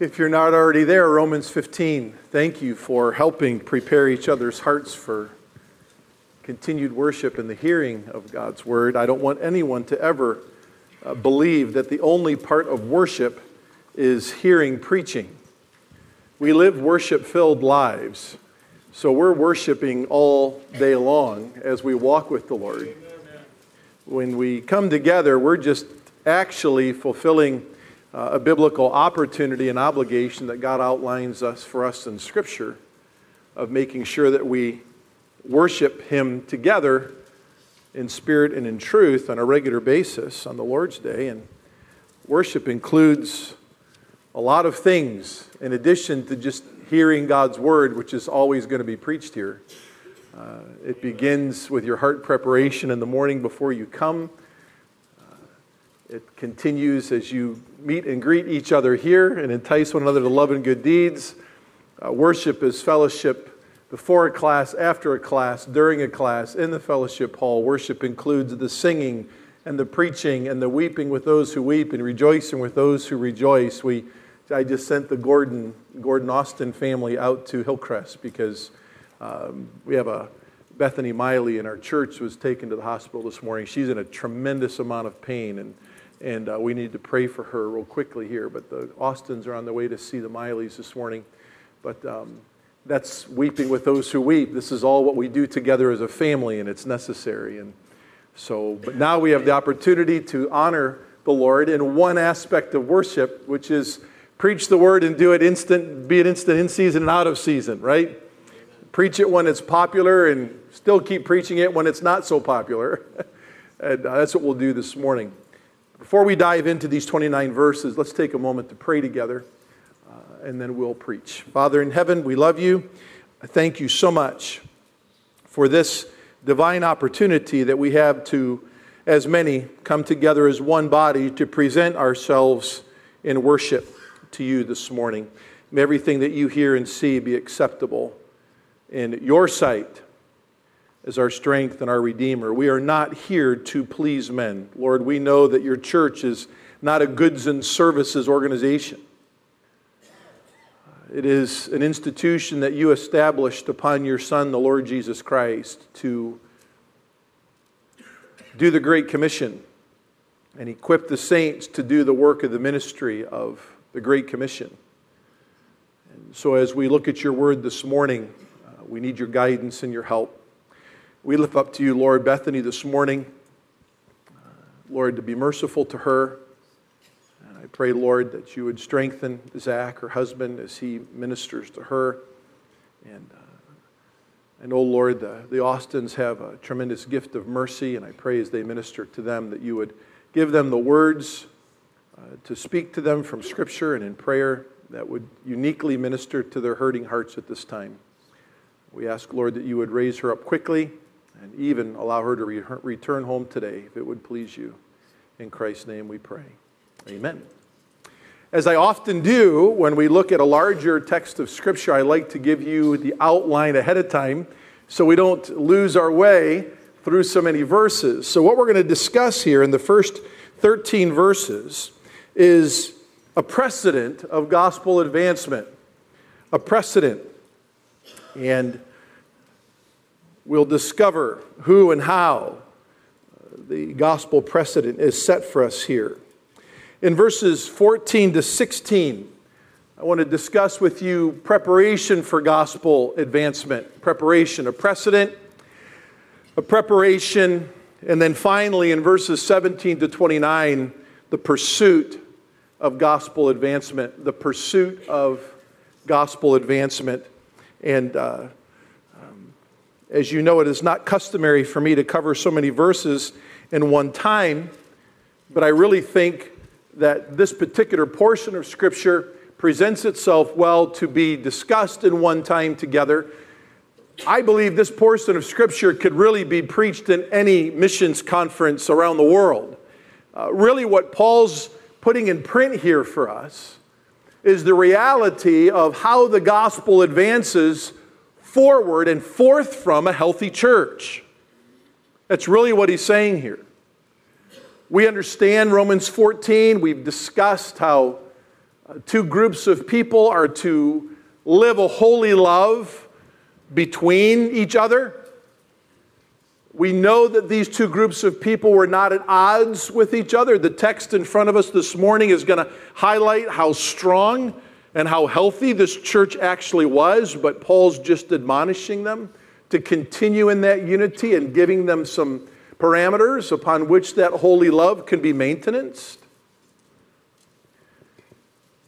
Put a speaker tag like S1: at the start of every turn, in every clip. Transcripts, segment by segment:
S1: If you're not already there, Romans 15, thank you for helping prepare each other's hearts for continued worship and the hearing of God's word. I don't want anyone to ever uh, believe that the only part of worship is hearing preaching. We live worship filled lives, so we're worshiping all day long as we walk with the Lord. When we come together, we're just actually fulfilling uh, a biblical opportunity and obligation that God outlines us for us in Scripture of making sure that we worship Him together in spirit and in truth on a regular basis on the Lord's Day. And worship includes a lot of things in addition to just hearing God's Word, which is always going to be preached here. Uh, it begins with your heart preparation in the morning before you come. It continues as you meet and greet each other here and entice one another to love and good deeds. Uh, worship is fellowship before a class, after a class, during a class, in the fellowship hall. Worship includes the singing and the preaching and the weeping with those who weep and rejoicing with those who rejoice. We, I just sent the Gordon, Gordon Austin family out to Hillcrest because um, we have a Bethany Miley in our church was taken to the hospital this morning. She's in a tremendous amount of pain and and uh, we need to pray for her real quickly here. But the Austins are on the way to see the Mileys this morning. But um, that's weeping with those who weep. This is all what we do together as a family, and it's necessary. And so, but now we have the opportunity to honor the Lord in one aspect of worship, which is preach the word and do it instant, be it instant in season and out of season, right? Preach it when it's popular and still keep preaching it when it's not so popular. and uh, that's what we'll do this morning. Before we dive into these 29 verses, let's take a moment to pray together uh, and then we'll preach. Father in heaven, we love you. I thank you so much for this divine opportunity that we have to, as many, come together as one body to present ourselves in worship to you this morning. May everything that you hear and see be acceptable in your sight as our strength and our Redeemer. We are not here to please men. Lord, we know that your church is not a goods and services organization. It is an institution that you established upon your Son, the Lord Jesus Christ, to do the Great Commission and equip the saints to do the work of the ministry of the Great Commission. And so, as we look at your word this morning, uh, we need your guidance and your help. We lift up to you, Lord, Bethany this morning. Lord, to be merciful to her. And I pray, Lord, that you would strengthen Zach, her husband, as he ministers to her. And uh, I know, Lord, the, the Austins have a tremendous gift of mercy, and I pray as they minister to them that you would give them the words uh, to speak to them from Scripture and in prayer that would uniquely minister to their hurting hearts at this time. We ask, Lord, that you would raise her up quickly and even allow her to re- return home today if it would please you. In Christ's name we pray. Amen. As I often do when we look at a larger text of Scripture, I like to give you the outline ahead of time so we don't lose our way through so many verses. So, what we're going to discuss here in the first 13 verses is a precedent of gospel advancement. A precedent. And we'll discover who and how the gospel precedent is set for us here. In verses 14 to 16, I want to discuss with you preparation for gospel advancement. Preparation, a precedent, a preparation, and then finally in verses 17 to 29, the pursuit of gospel advancement. The pursuit of gospel advancement. And uh, as you know, it is not customary for me to cover so many verses in one time, but I really think that this particular portion of Scripture presents itself well to be discussed in one time together. I believe this portion of Scripture could really be preached in any missions conference around the world. Uh, really, what Paul's putting in print here for us is the reality of how the gospel advances forward and forth from a healthy church. That's really what he's saying here. We understand Romans 14. We've discussed how uh, two groups of people are to live a holy love between each other. We know that these two groups of people were not at odds with each other. The text in front of us this morning is going to highlight how strong and how healthy this church actually was, but Paul's just admonishing them to continue in that unity and giving them some parameters upon which that holy love can be maintained.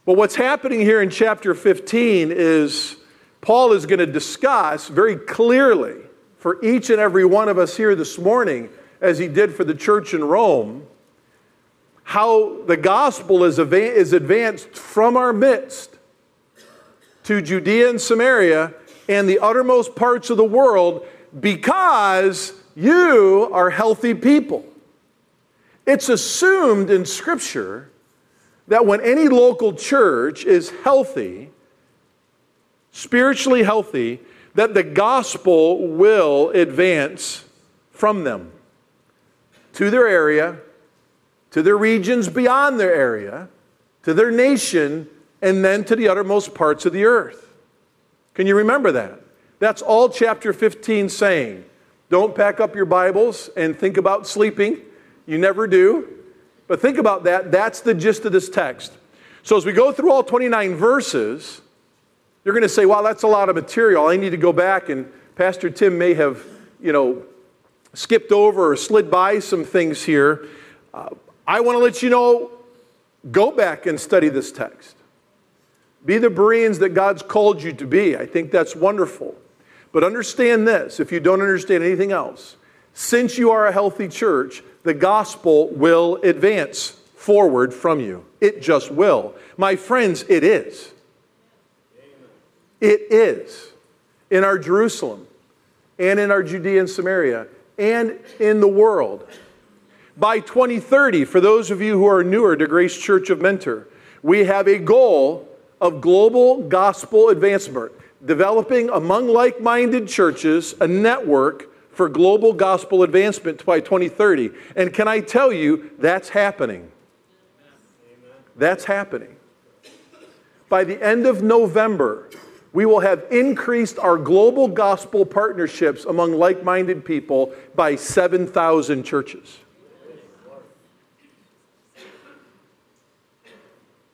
S1: But what's happening here in chapter 15 is Paul is going to discuss very clearly for each and every one of us here this morning, as he did for the church in Rome, how the gospel is, is advanced from our midst to Judea and Samaria and the uttermost parts of the world because you are healthy people. It's assumed in Scripture that when any local church is healthy, spiritually healthy, that the gospel will advance from them to their area, to their regions beyond their area, to their nation, and then to the uttermost parts of the earth. Can you remember that? That's all chapter 15 saying. Don't pack up your Bibles and think about sleeping. You never do. But think about that. That's the gist of this text. So as we go through all 29 verses, you're going to say, wow, that's a lot of material. I need to go back, and Pastor Tim may have, you know, skipped over or slid by some things here. Uh, I want to let you know go back and study this text. Be the Bereans that God's called you to be. I think that's wonderful. But understand this if you don't understand anything else, since you are a healthy church, the gospel will advance forward from you. It just will. My friends, it is. It is in our Jerusalem and in our Judea and Samaria and in the world. By 2030, for those of you who are newer to Grace Church of Mentor, we have a goal of global gospel advancement, developing among like minded churches a network for global gospel advancement by 2030. And can I tell you, that's happening. That's happening. By the end of November, we will have increased our global gospel partnerships among like minded people by 7,000 churches.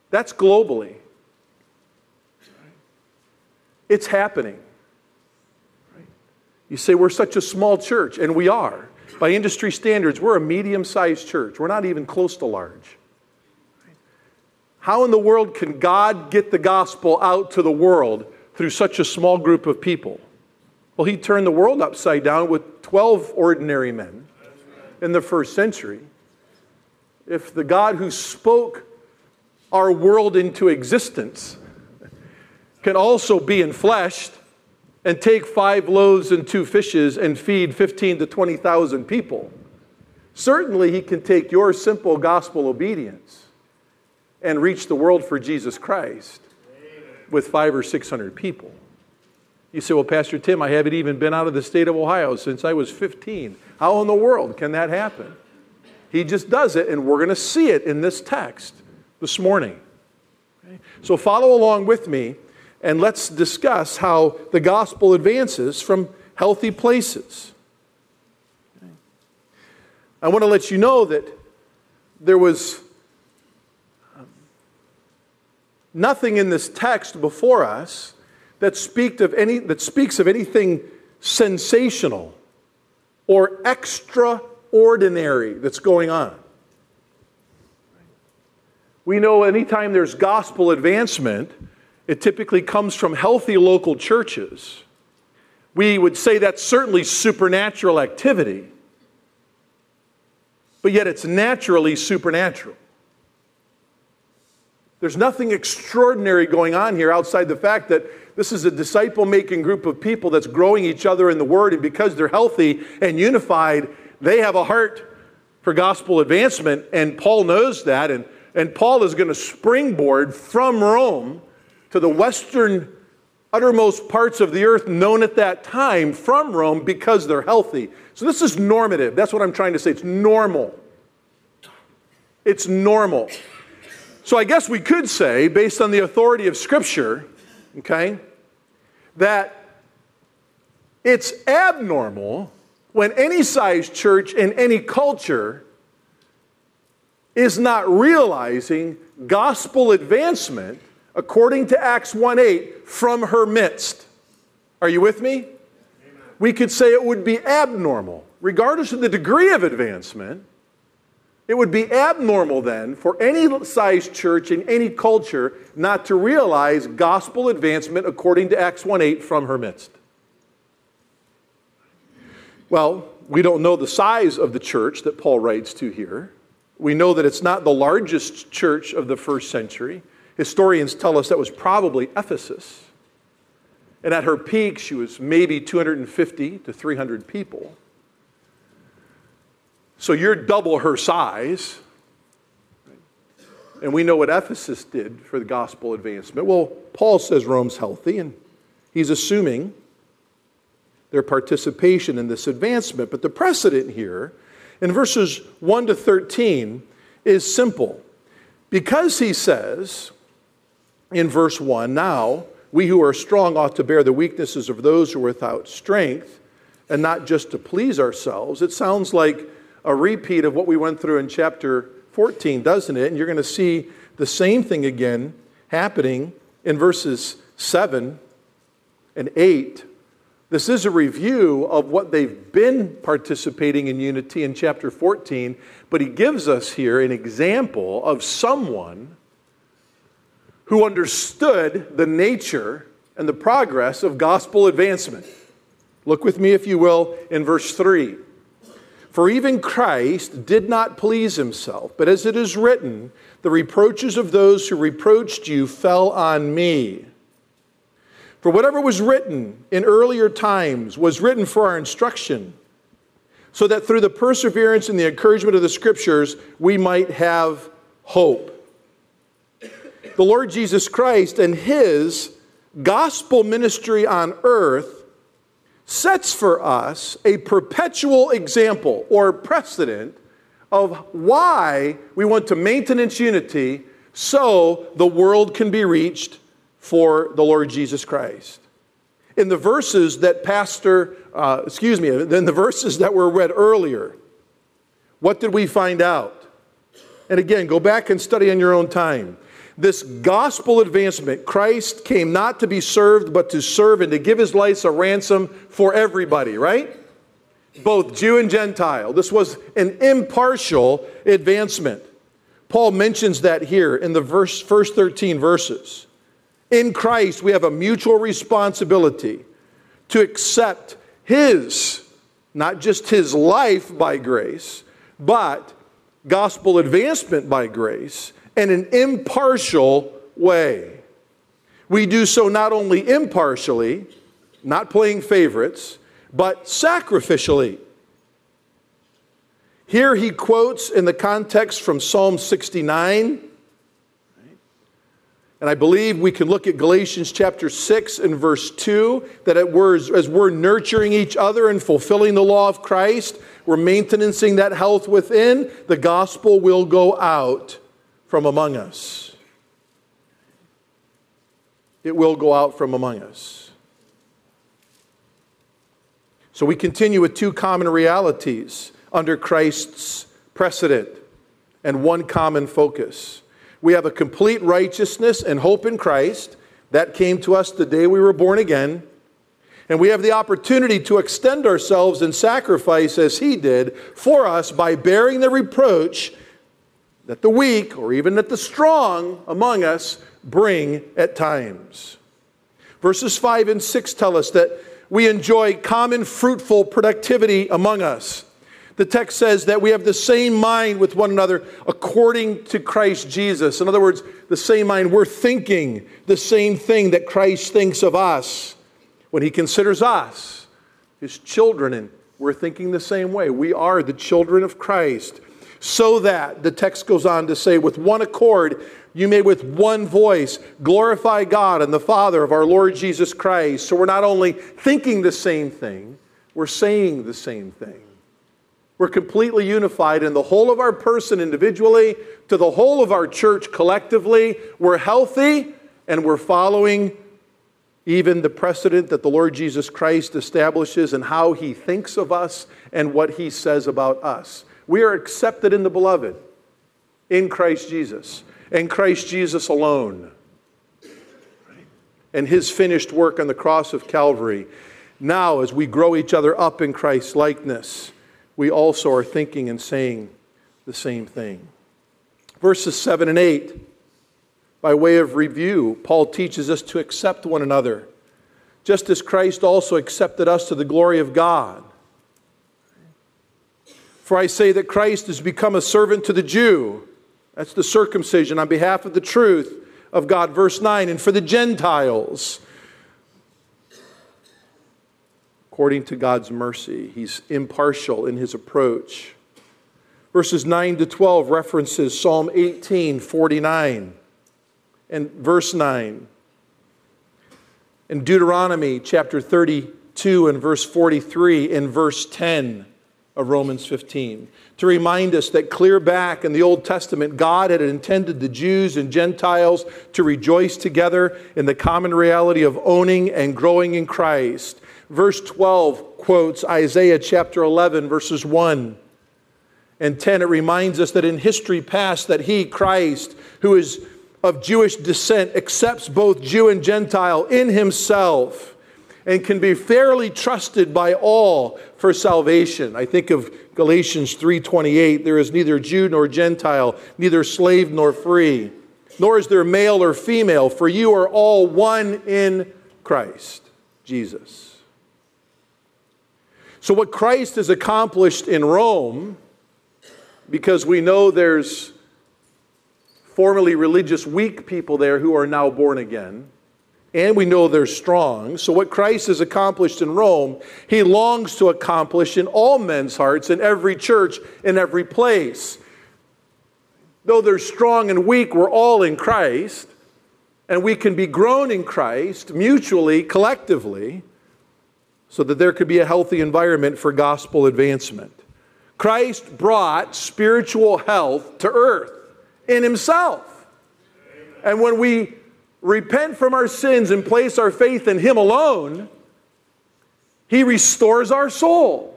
S1: That's globally. It's happening. You say we're such a small church, and we are. By industry standards, we're a medium sized church. We're not even close to large. How in the world can God get the gospel out to the world through such a small group of people? Well, he turned the world upside down with 12 ordinary men in the first century. If the God who spoke our world into existence can also be enfleshed and take five loaves and two fishes and feed 15 to 20,000 people, certainly he can take your simple gospel obedience and reach the world for Jesus Christ with five or 600 people. You say, Well, Pastor Tim, I haven't even been out of the state of Ohio since I was 15. How in the world can that happen? He just does it, and we're going to see it in this text this morning. Okay? So follow along with me, and let's discuss how the gospel advances from healthy places. I want to let you know that there was nothing in this text before us that, of any, that speaks of anything sensational or extraordinary that's going on. We know anytime there's gospel advancement, it typically comes from healthy local churches. We would say that's certainly supernatural activity, but yet it's naturally supernatural. There's nothing extraordinary going on here outside the fact that this is a disciple making group of people that's growing each other in the Word, and because they're healthy and unified, they have a heart for gospel advancement, and Paul knows that. And, and Paul is going to springboard from Rome to the western uttermost parts of the earth known at that time from Rome because they're healthy. So this is normative. That's what I'm trying to say. It's normal. It's normal. So I guess we could say, based on the authority of Scripture, okay, that it's abnormal when any size church in any culture is not realizing gospel advancement according to Acts 1:8 from her midst. Are you with me? Amen. We could say it would be abnormal, regardless of the degree of advancement. It would be abnormal then for any size church in any culture not to realize gospel advancement according to Acts 1:8 from her midst. Well, we don't know the size of the church that Paul writes to here. We know that it's not the largest church of the first century. Historians tell us that was probably Ephesus. And at her peak, she was maybe 250 to 300 people. So you're double her size. And we know what Ephesus did for the gospel advancement. Well, Paul says Rome's healthy, and he's assuming their participation in this advancement. But the precedent here in verses 1 to 13 is simple. Because he says in verse 1, now we who are strong ought to bear the weaknesses of those who are without strength and not just to please ourselves. It sounds like a repeat of what we went through in chapter 14, doesn't it? And you're going to see the same thing again happening in verses 7 and 8 this is a review of what they've been participating in unity in chapter 14, but he gives us here an example of someone who understood the nature and the progress of gospel advancement. Look with me, if you will, in verse 3. For even Christ did not please himself, but as it is written, the reproaches of those who reproached you fell on me. For whatever was written in earlier times was written for our instruction, so that through the perseverance and the encouragement of the scriptures, we might have hope. The Lord Jesus Christ and his gospel ministry on earth sets for us a perpetual example or precedent of why we want to maintenance unity so the world can be reached for the Lord Jesus Christ. In the verses that Pastor, uh, excuse me, in the verses that were read earlier, what did we find out? And again, go back and study on your own time. This gospel advancement, Christ came not to be served, but to serve and to give his life a ransom for everybody, right? Both Jew and Gentile. This was an impartial advancement. Paul mentions that here in the verse, first 13 verses. In Christ, we have a mutual responsibility to accept His, not just His life by grace, but gospel advancement by grace in an impartial way. We do so not only impartially, not playing favorites, but sacrificially. Here he quotes in the context from Psalm 69 and I believe we can look at Galatians chapter 6 and verse 2 that as we're nurturing each other and fulfilling the law of Christ, we're maintaining that health within, the gospel will go out from among us. It will go out from among us. So we continue with two common realities under Christ's precedent and one common focus. We have a complete righteousness and hope in Christ. That came to us the day we were born again. And we have the opportunity to extend ourselves in sacrifice as He did for us by bearing the reproach that the weak or even that the strong among us bring at times. Verses 5 and 6 tell us that we enjoy common fruitful productivity among us. The text says that we have the same mind with one another according to Christ Jesus. In other words, the same mind. We're thinking the same thing that Christ thinks of us when he considers us, his children, and we're thinking the same way. We are the children of Christ. So that, the text goes on to say, with one accord, you may with one voice glorify God and the Father of our Lord Jesus Christ. So we're not only thinking the same thing, we're saying the same thing. we're completely unified in the whole of our person individually to the whole of our church collectively. We're healthy and we're following even the precedent that the Lord Jesus Christ establishes and how he thinks of us and what he says about us. We are accepted in the beloved in Christ Jesus and Christ Jesus alone and his finished work on the cross of Calvary. Now, as we grow each other up in Christ's likeness, we also are thinking and saying the same thing. Verses 7 and 8, by way of review, Paul teaches us to accept one another, just as Christ also accepted us to the glory of God. For I say that Christ has become a servant to the Jew, that's the circumcision, on behalf of the truth of God. Verse 9, and for the Gentiles according to God's mercy. He's impartial in his approach. Verses 9 to 12 references Psalm 18, 49, and verse 9. In Deuteronomy chapter 32 and verse 43, and verse 10 of Romans 15, to remind us that clear back in the Old Testament, God had intended the Jews and Gentiles to rejoice together in the common reality of owning and growing in Christ Verse 12 quotes Isaiah chapter 11, verses 1 and 10. It reminds us that in history past that he, Christ, who is of Jewish descent, accepts both Jew and Gentile in himself and can be fairly trusted by all for salvation. I think of Galatians 3:28, there is neither Jew nor Gentile, neither slave nor free, nor is there male or female, for you are all one in Christ Jesus. So, what Christ has accomplished in Rome, because we know there's formerly religious weak people there who are now born again, and we know they're strong. So, what Christ has accomplished in Rome, he longs to accomplish in all men's hearts, in every church, in every place. Though they're strong and weak, we're all in Christ, and we can be grown in Christ mutually, collectively so that there could be a healthy environment for gospel advancement. Christ brought spiritual health to earth in himself. And when we repent from our sins and place our faith in him alone, he restores our soul.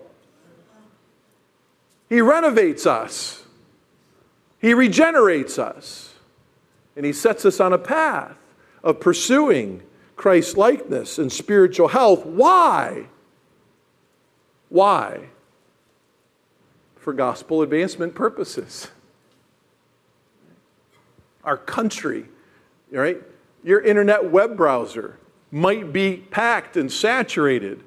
S1: He renovates us. He regenerates us. And he sets us on a path of pursuing Christ likeness and spiritual health. Why? Why? For gospel advancement purposes. Our country, right? Your internet web browser might be packed and saturated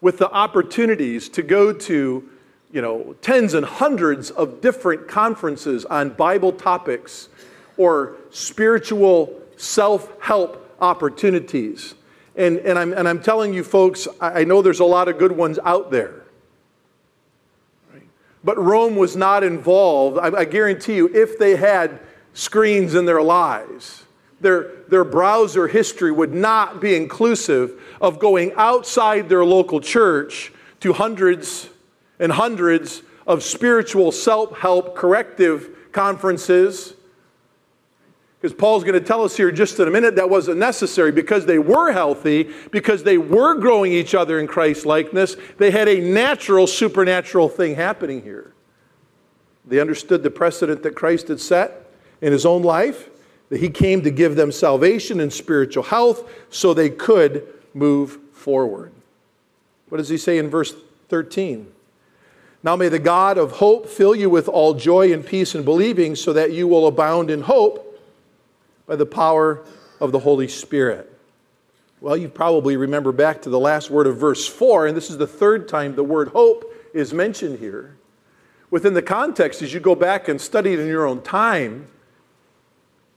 S1: with the opportunities to go to, you know, tens and hundreds of different conferences on Bible topics or spiritual self help opportunities. And, and, I'm, and I'm telling you, folks, I know there's a lot of good ones out there. But Rome was not involved. I, I guarantee you, if they had screens in their lives, their, their browser history would not be inclusive of going outside their local church to hundreds and hundreds of spiritual self help corrective conferences because Paul's going to tell us here just in a minute that wasn't necessary because they were healthy, because they were growing each other in Christ likeness. They had a natural, supernatural thing happening here. They understood the precedent that Christ had set in his own life, that he came to give them salvation and spiritual health so they could move forward. What does he say in verse 13? Now may the God of hope fill you with all joy and peace in believing so that you will abound in hope by the power of the Holy Spirit. Well, you probably remember back to the last word of verse 4, and this is the third time the word hope is mentioned here. Within the context, as you go back and study it in your own time,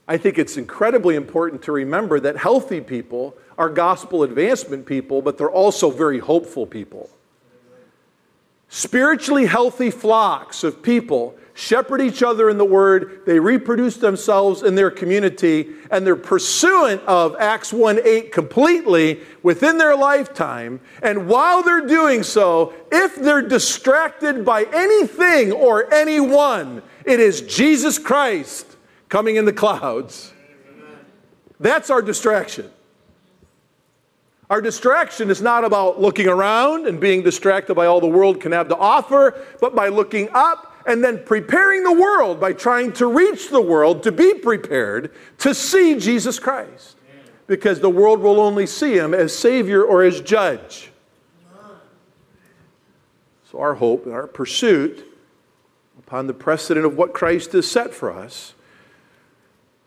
S1: I think it's incredibly important to remember that healthy people are gospel advancement people, but they're also very hopeful people. Spiritually healthy flocks of people shepherd each other in the word, they reproduce themselves in their community, and they're pursuant of Acts 1 8 completely within their lifetime. And while they're doing so, if they're distracted by anything or anyone, it is Jesus Christ coming in the clouds. That's our distraction. Our distraction is not about looking around and being distracted by all the world can have to offer, but by looking up and then preparing the world by trying to reach the world to be prepared to see Jesus Christ. Because the world will only see him as Savior or as Judge. So, our hope and our pursuit, upon the precedent of what Christ has set for us,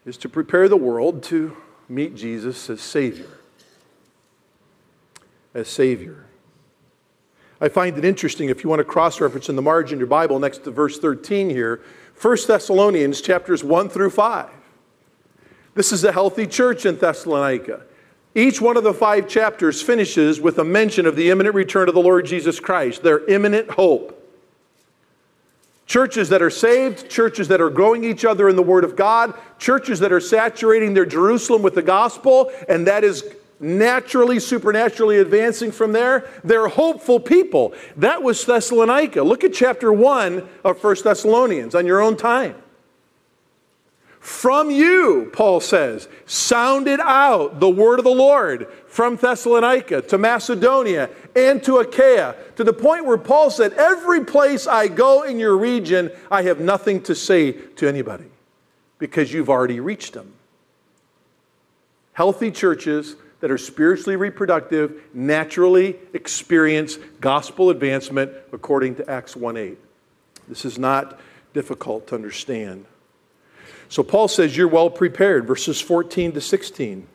S1: is to prepare the world to meet Jesus as Savior as Savior. I find it interesting if you want to cross reference in the margin of your Bible next to verse 13 here, 1 Thessalonians chapters 1 through 5. This is a healthy church in Thessalonica. Each one of the five chapters finishes with a mention of the imminent return of the Lord Jesus Christ, their imminent hope. Churches that are saved, churches that are growing each other in the Word of God, churches that are saturating their Jerusalem with the gospel, and that is naturally, supernaturally advancing from there. They're hopeful people. That was Thessalonica. Look at chapter 1 of 1 Thessalonians on your own time. From you, Paul says, sounded out the word of the Lord from Thessalonica to Macedonia and to Achaia, to the point where Paul said, Every place I go in your region, I have nothing to say to anybody because you've already reached them. Healthy churches that are spiritually reproductive naturally experience gospel advancement according to Acts 1:8. This is not difficult to understand. So Paul says you're well prepared verses 14 to 16.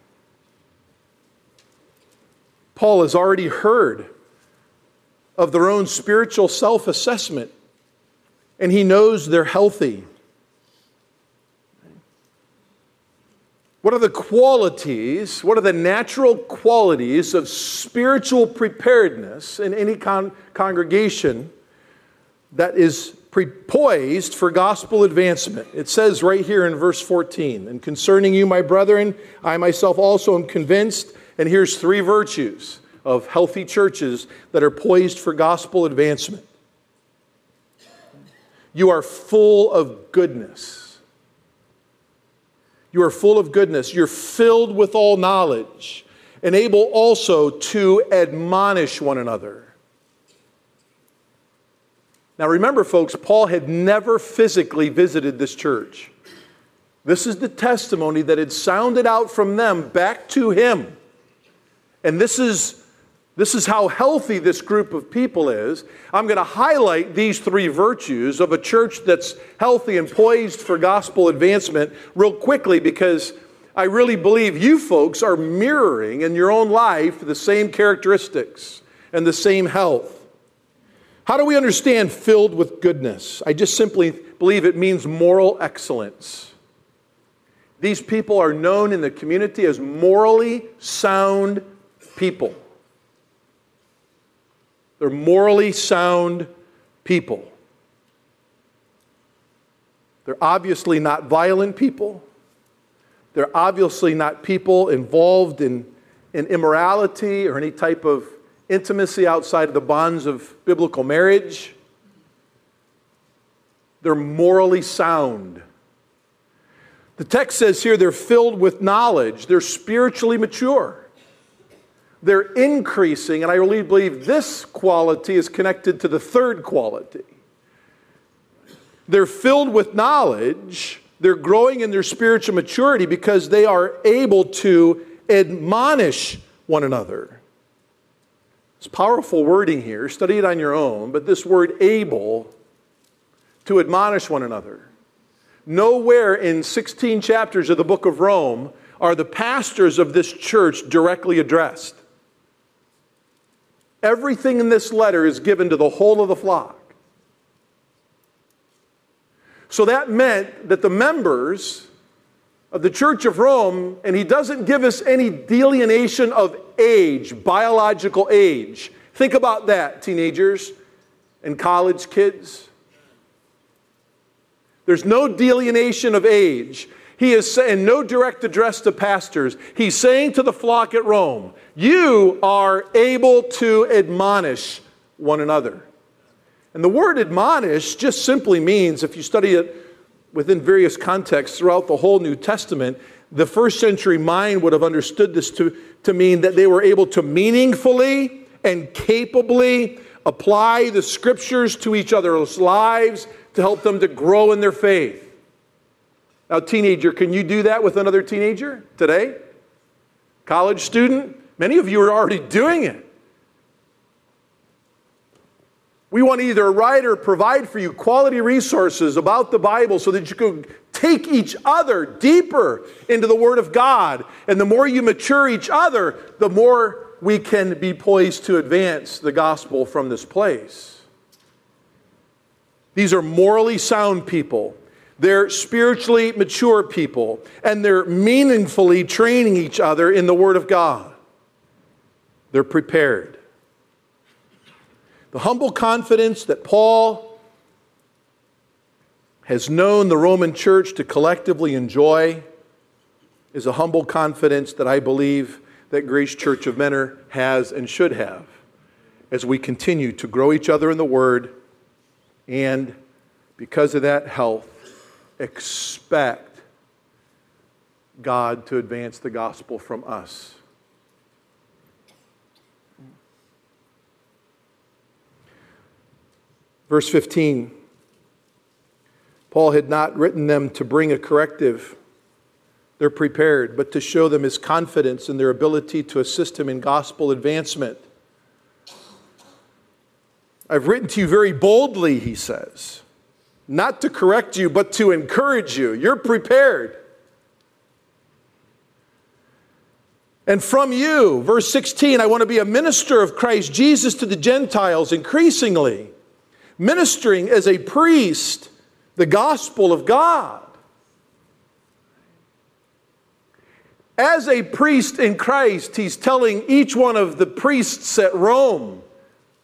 S1: Paul has already heard of their own spiritual self-assessment and he knows they're healthy. What are the qualities, what are the natural qualities of spiritual preparedness in any con- congregation that is poised for gospel advancement? It says right here in verse 14, and concerning you, my brethren, I myself also am convinced, and here's three virtues of healthy churches that are poised for gospel advancement. You are full of goodness. You are full of goodness. You're filled with all knowledge and able also to admonish one another. Now, remember, folks, Paul had never physically visited this church. This is the testimony that had sounded out from them back to him. And this is this is how healthy this group of people is. I'm going to highlight these three virtues of a church that's healthy and poised for gospel advancement real quickly because I really believe you folks are mirroring in your own life the same characteristics and the same health. How do we understand filled with goodness? I just simply believe it means moral excellence. These people are known in the community as morally sound people. They're morally sound people. They're obviously not violent people. They're obviously not people involved in, in immorality or any type of intimacy outside of the bonds of biblical marriage. They're morally sound. The text says here they're filled with knowledge, they're spiritually mature they're increasing, and I really believe this quality is connected to the third quality. They're filled with knowledge, they're growing in their spiritual maturity because they are able to admonish one another. It's powerful wording here. Study it on your own, but this word able to admonish one another. Nowhere in 16 chapters of the book of Rome are the pastors of this church directly addressed. Everything in this letter is given to the whole of the flock. So that meant that the members of the Church of Rome, and he doesn't give us any delineation of age, biological age. Think about that, teenagers and college kids. There's no delineation of age. He is saying no direct address to pastors. He's saying to the flock at Rome, You are able to admonish one another. And the word admonish just simply means, if you study it within various contexts throughout the whole New Testament, the first century mind would have understood this to, to mean that they were able to meaningfully and capably apply the scriptures to each other's lives to help them to grow in their faith. Now, teenager, can you do that with another teenager today? College student? Many of you are already doing it. We want to either write or provide for you quality resources about the Bible so that you can take each other deeper into the Word of God. And the more you mature each other, the more we can be poised to advance the gospel from this place. These are morally sound people. They're spiritually mature people, and they're meaningfully training each other in the Word of God. They're prepared. The humble confidence that Paul has known the Roman church to collectively enjoy is a humble confidence that I believe that Grace Church of Mentor has and should have as we continue to grow each other in the Word and, because of that health, expect God to advance the gospel from us. Verse 15 Paul had not written them to bring a corrective. They're prepared, but to show them his confidence in their ability to assist him in gospel advancement. I've written to you very boldly, he says not to correct you, but to encourage you. You're prepared. And from you, verse 16, I want to be a minister of Christ Jesus to the Gentiles increasingly, ministering as a priest the gospel of God. As a priest in Christ, he's telling each one of the priests at Rome,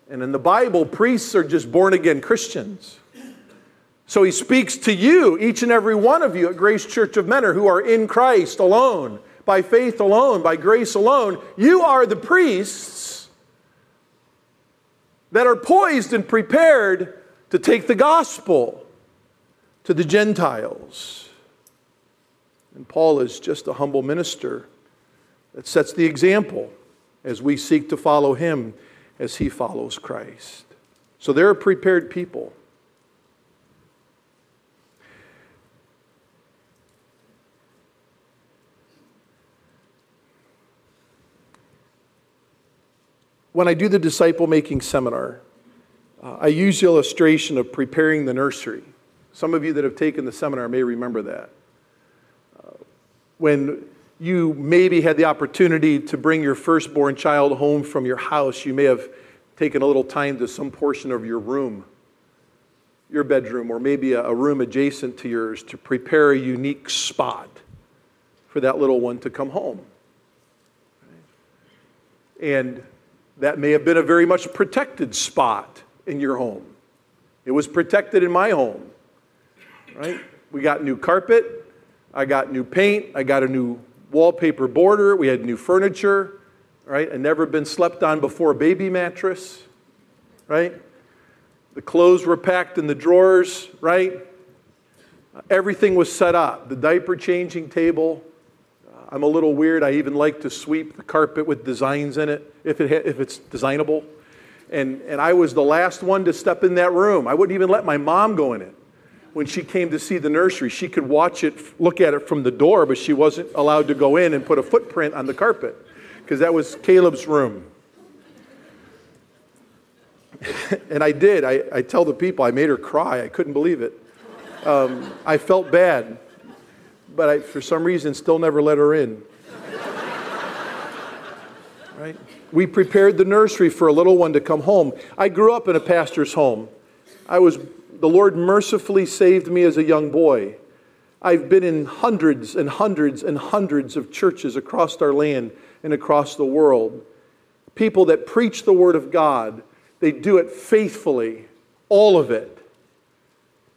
S1: and in the Bible, priests are just born again Christians. So he speaks to you, each and every one of you at Grace Church of Mentor who are in Christ alone, by faith alone, by grace alone. You are the priests that are poised and prepared to take the gospel to the Gentiles. And Paul is just a humble minister that sets the example as we seek to follow him as he follows Christ. So they're a prepared people. When I do the disciple making seminar, uh, I use the illustration of preparing the nursery. Some of you that have taken the seminar may remember that. Uh, when you maybe had the opportunity to bring your firstborn child home from your house, you may have taken a little time to some portion of your room, your bedroom, or maybe a, a room adjacent to yours to prepare a unique spot for that little one to come home. And that may have been a very much protected spot in your home. It was protected in my home, right? We got new carpet, I got new paint, I got a new wallpaper border, we had new furniture, right? I never been slept on before baby mattress, right? The clothes were packed in the drawers, right? Everything was set up. The diaper changing table, I'm a little weird. I even like to sweep the carpet with designs in it if, it if it's designable. And, and I was the last one to step in that room. I wouldn't even let my mom go in it. When she came to see the nursery, she could watch it, look at it from the door, but she wasn't allowed to go in and put a footprint on the carpet because that was Caleb's room. and I did. I, I tell the people, I made her cry. I couldn't believe it. Um, I felt bad but I, for some reason, still never let her in. right? We prepared the nursery for a little one to come home. I grew up in a pastor's home. I was, the Lord mercifully saved me as a young boy. I've been in hundreds and hundreds and hundreds of churches across our land and across the world. People that preach the Word of God, they do it faithfully, all of it.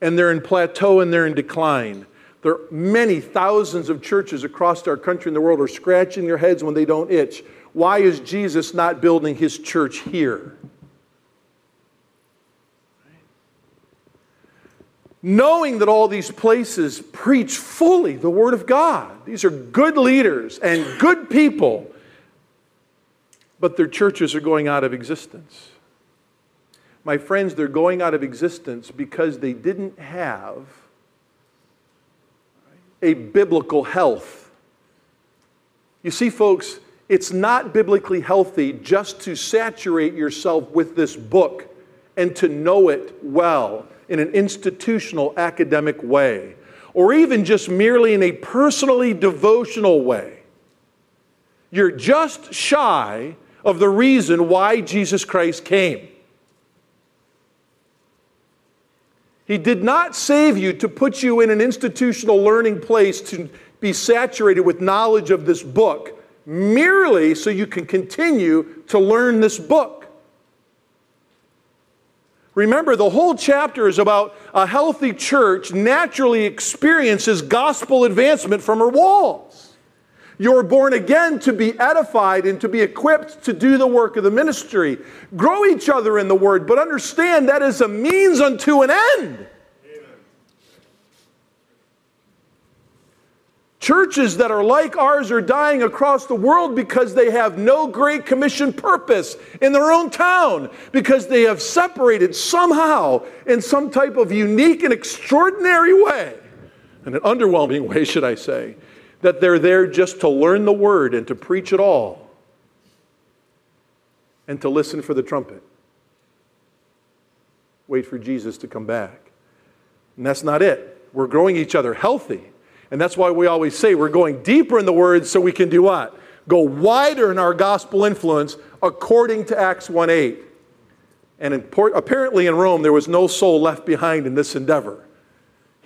S1: and they're in plateau and they're in decline. There are many thousands of churches across our country and the world are scratching their heads when they don't itch. Why is Jesus not building his church here? Knowing that all these places preach fully the Word of God. These are good leaders and good people, but their churches are going out of existence. My friends, they're going out of existence because they didn't have a biblical health. You see, folks, it's not biblically healthy just to saturate yourself with this book and to know it well in an institutional academic way, or even just merely in a personally devotional way. You're just shy of the reason why Jesus Christ came. He did not save you to put you in an institutional learning place to be saturated with knowledge of this book, merely so you can continue to learn this book. Remember, the whole chapter is about a healthy church naturally experiences gospel advancement from her walls. You're born again to be edified and to be equipped to do the work of the ministry. Grow each other in the word, but understand that is a means unto an end. Churches that are like ours are dying across the world because they have no Great Commission purpose in their own town, because they have separated somehow in some type of unique and extraordinary way, in an underwhelming way, should I say, that they're there just to learn the word and to preach it all and to listen for the trumpet. Wait for Jesus to come back. And that's not it. We're growing each other healthy. And that's why we always say we're going deeper in the word so we can do what? Go wider in our gospel influence according to Acts 1 8. And in, apparently in Rome, there was no soul left behind in this endeavor.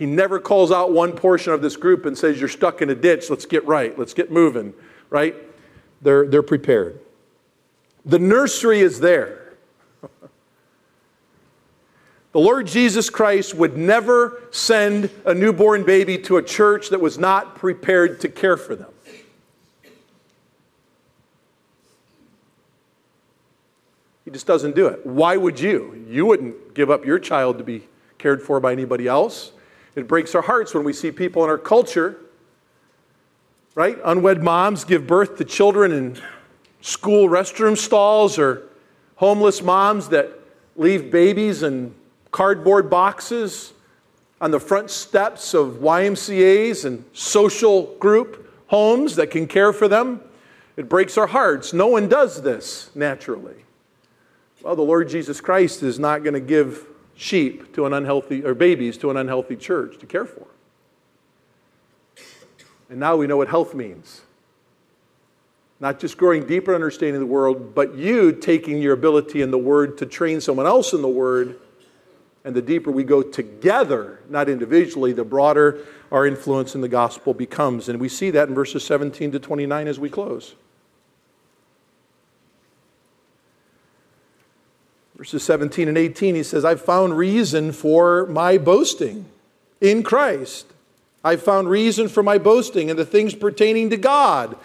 S1: He never calls out one portion of this group and says, You're stuck in a ditch, let's get right, let's get moving, right? They're, they're prepared. The nursery is there. the Lord Jesus Christ would never send a newborn baby to a church that was not prepared to care for them. He just doesn't do it. Why would you? You wouldn't give up your child to be cared for by anybody else. It breaks our hearts when we see people in our culture, right? Unwed moms give birth to children in school restroom stalls, or homeless moms that leave babies in cardboard boxes on the front steps of YMCAs and social group homes that can care for them. It breaks our hearts. No one does this naturally. Well, the Lord Jesus Christ is not going to give sheep to an unhealthy, or babies to an unhealthy church to care for. And now we know what health means. Not just growing deeper understanding of the world, but you taking your ability in the Word to train someone else in the Word. And the deeper we go together, not individually, the broader our influence in the gospel becomes. And we see that in verses 17 to 29 as we close. Verses 17 and 18, he says, I've found reason for my boasting in Christ. I've found reason for my boasting in the things pertaining to God.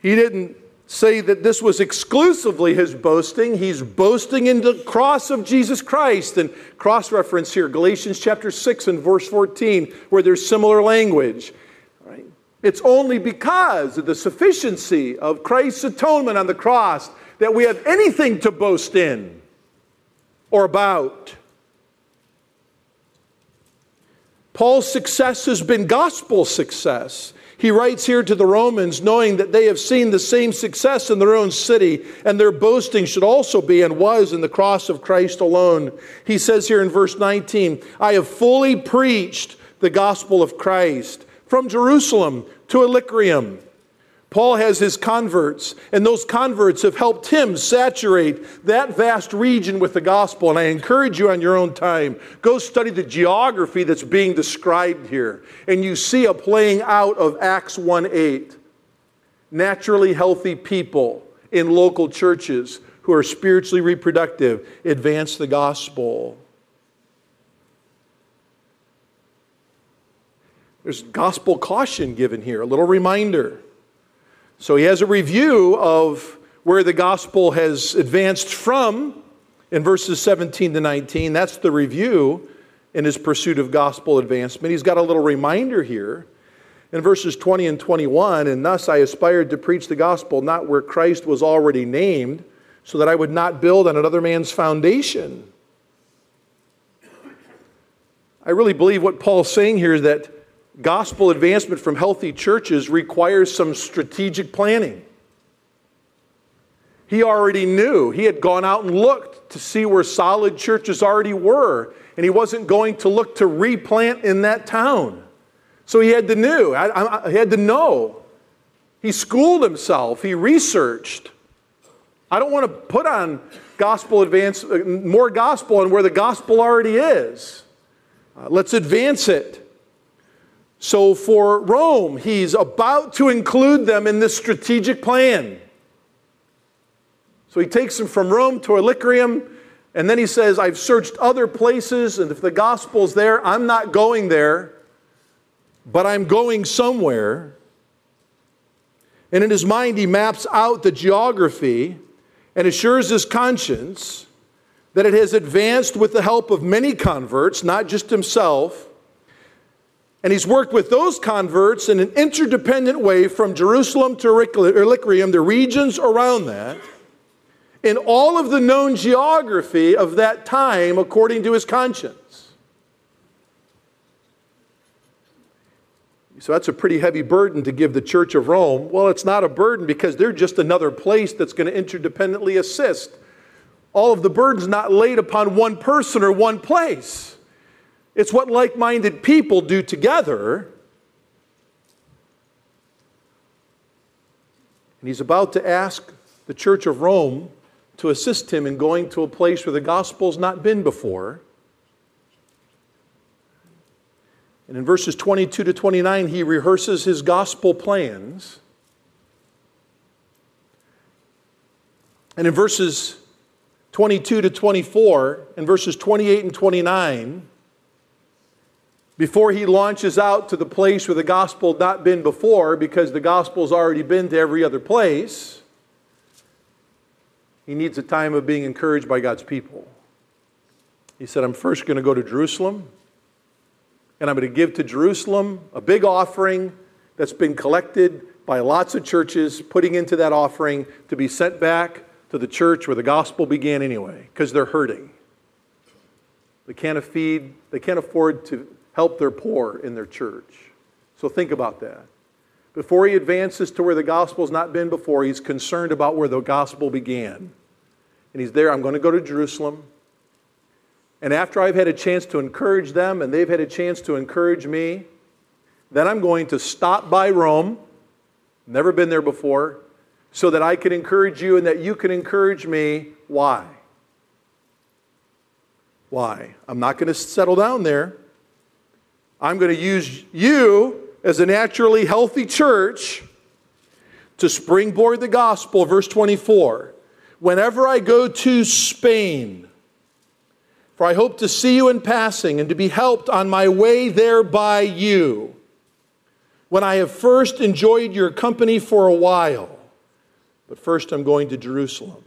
S1: He didn't say that this was exclusively his boasting. He's boasting in the cross of Jesus Christ. And cross reference here, Galatians chapter 6 and verse 14, where there's similar language. Right? It's only because of the sufficiency of Christ's atonement on the cross that we have anything to boast in or about. Paul's success has been gospel success. He writes here to the Romans, knowing that they have seen the same success in their own city, and their boasting should also be and was in the cross of Christ alone. He says here in verse 19, I have fully preached the gospel of Christ from Jerusalem to Illyricum Paul has his converts, and those converts have helped him saturate that vast region with the gospel. And I encourage you on your own time, go study the geography that's being described here. And you see a playing out of Acts 1 8. Naturally healthy people in local churches who are spiritually reproductive advance the gospel. There's gospel caution given here, a little reminder. So he has a review of where the gospel has advanced from in verses 17 to 19. That's the review in his pursuit of gospel advancement. He's got a little reminder here in verses 20 and 21 and thus I aspired to preach the gospel not where Christ was already named, so that I would not build on another man's foundation. I really believe what Paul's saying here is that gospel advancement from healthy churches requires some strategic planning. He already knew. He had gone out and looked to see where solid churches already were, and he wasn't going to look to replant in that town. So he had to know. I, I, he had to know. He schooled himself. He researched. I don't want to put on gospel advance uh, more gospel on where the gospel already is. Uh, let's advance it. So for Rome, he's about to include them in this strategic plan. So he takes them from Rome to Illyricum, and then he says, I've searched other places, and if the gospel's there, I'm not going there but I'm going somewhere. And in his mind, he maps out the geography and assures his conscience that it has advanced with the help of many converts, not just himself. And he's worked with those converts in an interdependent way from Jerusalem to Illyricum, the regions around that, in all of the known geography of that time according to his conscience. So that's a pretty heavy burden to give the Church of Rome. Well, it's not a burden because they're just another place that's going to interdependently assist. All of the burden's not laid upon one person or one place. It's what like minded people do together. And he's about to ask the Church of Rome to assist him in going to a place where the gospel's not been before. And in verses 22 to 29, he rehearses his gospel plans. And in verses 22 to 24, and verses 28 and 29, before he launches out to the place where the gospel had not been before, because the gospel's already been to every other place, he needs a time of being encouraged by God's people. He said, I'm first going to go to Jerusalem and I'm going to give to Jerusalem a big offering that's been collected by lots of churches, putting into that offering to be sent back to the church where the gospel began anyway, because they're hurting. They can't feed, they can't afford to help their poor in their church. So think about that. Before he advances to where the gospel's not been before, he's concerned about where the gospel began. And he's there, I'm going to go to Jerusalem. And after I've had a chance to encourage them and they've had a chance to encourage me, then I'm going to stop by Rome, never been there before, so that I can encourage you and that you can encourage me. Why? Why? I'm not going to settle down there. I'm going to use you as a naturally healthy church to springboard the gospel. Verse 24. Whenever I go to Spain, for I hope to see you in passing and to be helped on my way there by you, when I have first enjoyed your company for a while. But first, I'm going to Jerusalem.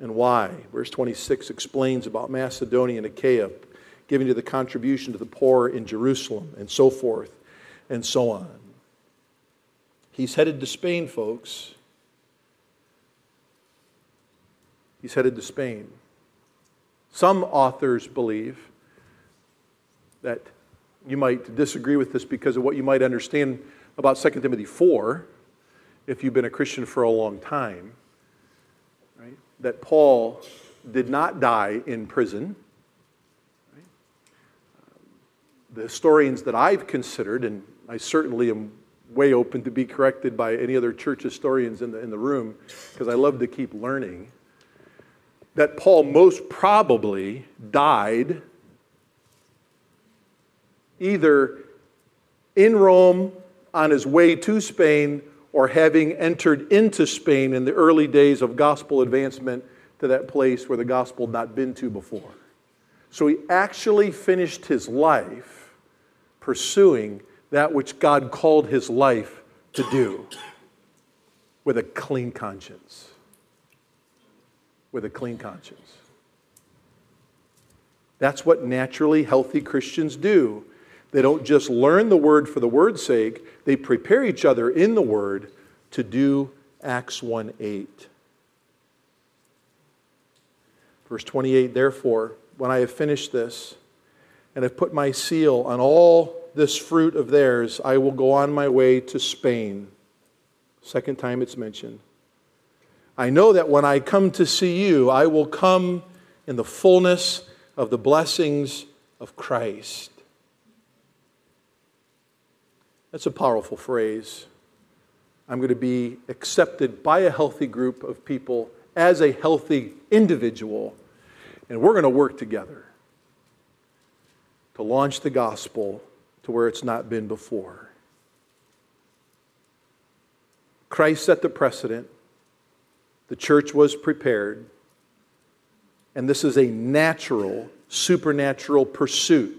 S1: And why? Verse 26 explains about Macedonia and Achaia giving to the contribution to the poor in Jerusalem and so forth and so on. He's headed to Spain, folks. He's headed to Spain. Some authors believe that you might disagree with this because of what you might understand about 2 Timothy 4 if you've been a Christian for a long time. Right? That Paul did not die in prison. Right? The historians that I've considered, and I certainly am way open to be corrected by any other church historians in the, in the room because I love to keep learning that Paul most probably died either in Rome on his way to Spain or having entered into Spain in the early days of gospel advancement to that place where the gospel had not been to before. So he actually finished his life pursuing that which God called his life to do with a clean conscience. With a clean conscience. That's what naturally healthy Christians do. They don't just learn the word for the word's sake, they prepare each other in the word to do Acts 1 8. Verse 28 Therefore, when I have finished this and have put my seal on all this fruit of theirs, I will go on my way to Spain. Second time it's mentioned. I know that when I come to see you, I will come in the fullness of the blessings of Christ. That's a powerful phrase. I'm going to be accepted by a healthy group of people as a healthy individual, and we're going to work together to launch the gospel to where it's not been before. Christ set the precedent, the church was prepared, and this is a natural, supernatural pursuit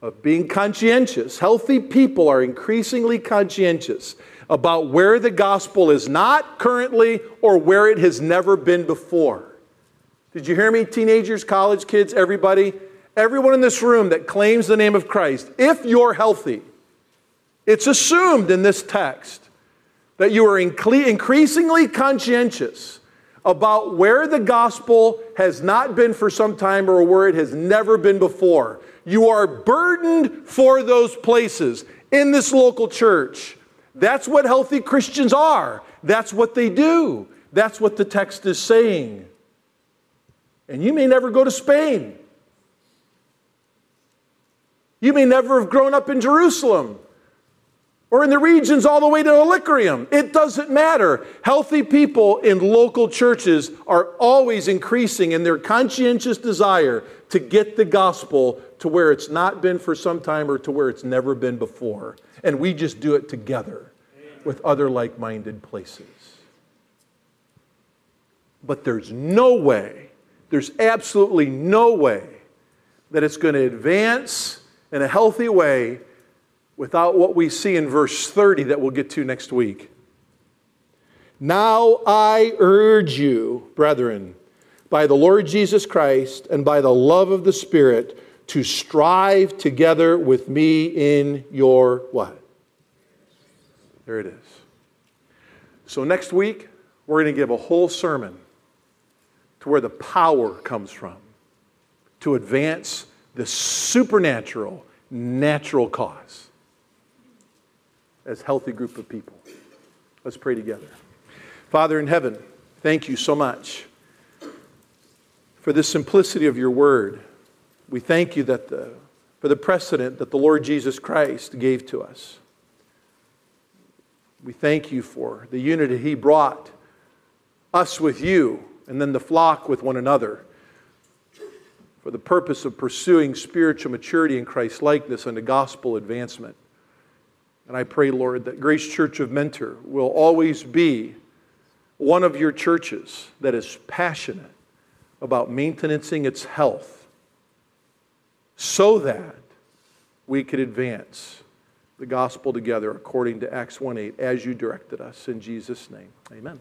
S1: of being conscientious. Healthy people are increasingly conscientious about where the gospel is not currently or where it has never been before. Did you hear me, teenagers, college kids, everybody? Everyone in this room that claims the name of Christ, if you're healthy, it's assumed in this text that you are increasingly conscientious about where the gospel has not been for some time or where it has never been before. You are burdened for those places in this local church. That's what healthy Christians are. That's what they do. That's what the text is saying. And you may never go to Spain. You may never have grown up in Jerusalem or in the regions all the way to Illyricum. It doesn't matter. Healthy people in local churches are always increasing in their conscientious desire to get the gospel to where it's not been for some time or to where it's never been before. And we just do it together with other like minded places. But there's no way, there's absolutely no way that it's going to advance in a healthy way without what we see in verse 30 that we'll get to next week. Now I urge you, brethren, by the Lord Jesus Christ and by the love of the Spirit, to strive together with me in your what? There it is. So next week, we're going to give a whole sermon to where the power comes from to advance the supernatural, natural cause as healthy group of people. Let's pray together. Father in heaven, thank you so much for the simplicity of your word. We thank you that the, for the precedent that the Lord Jesus Christ gave to us. We thank you for the unity he brought us with you and then the flock with one another for the purpose of pursuing spiritual maturity in Christ likeness and the gospel advancement. And I pray, Lord, that Grace Church of Mentor will always be one of your churches that is passionate about maintaining its health so that we could advance the gospel together according to Acts 1 8 as you directed us. In Jesus' name, amen.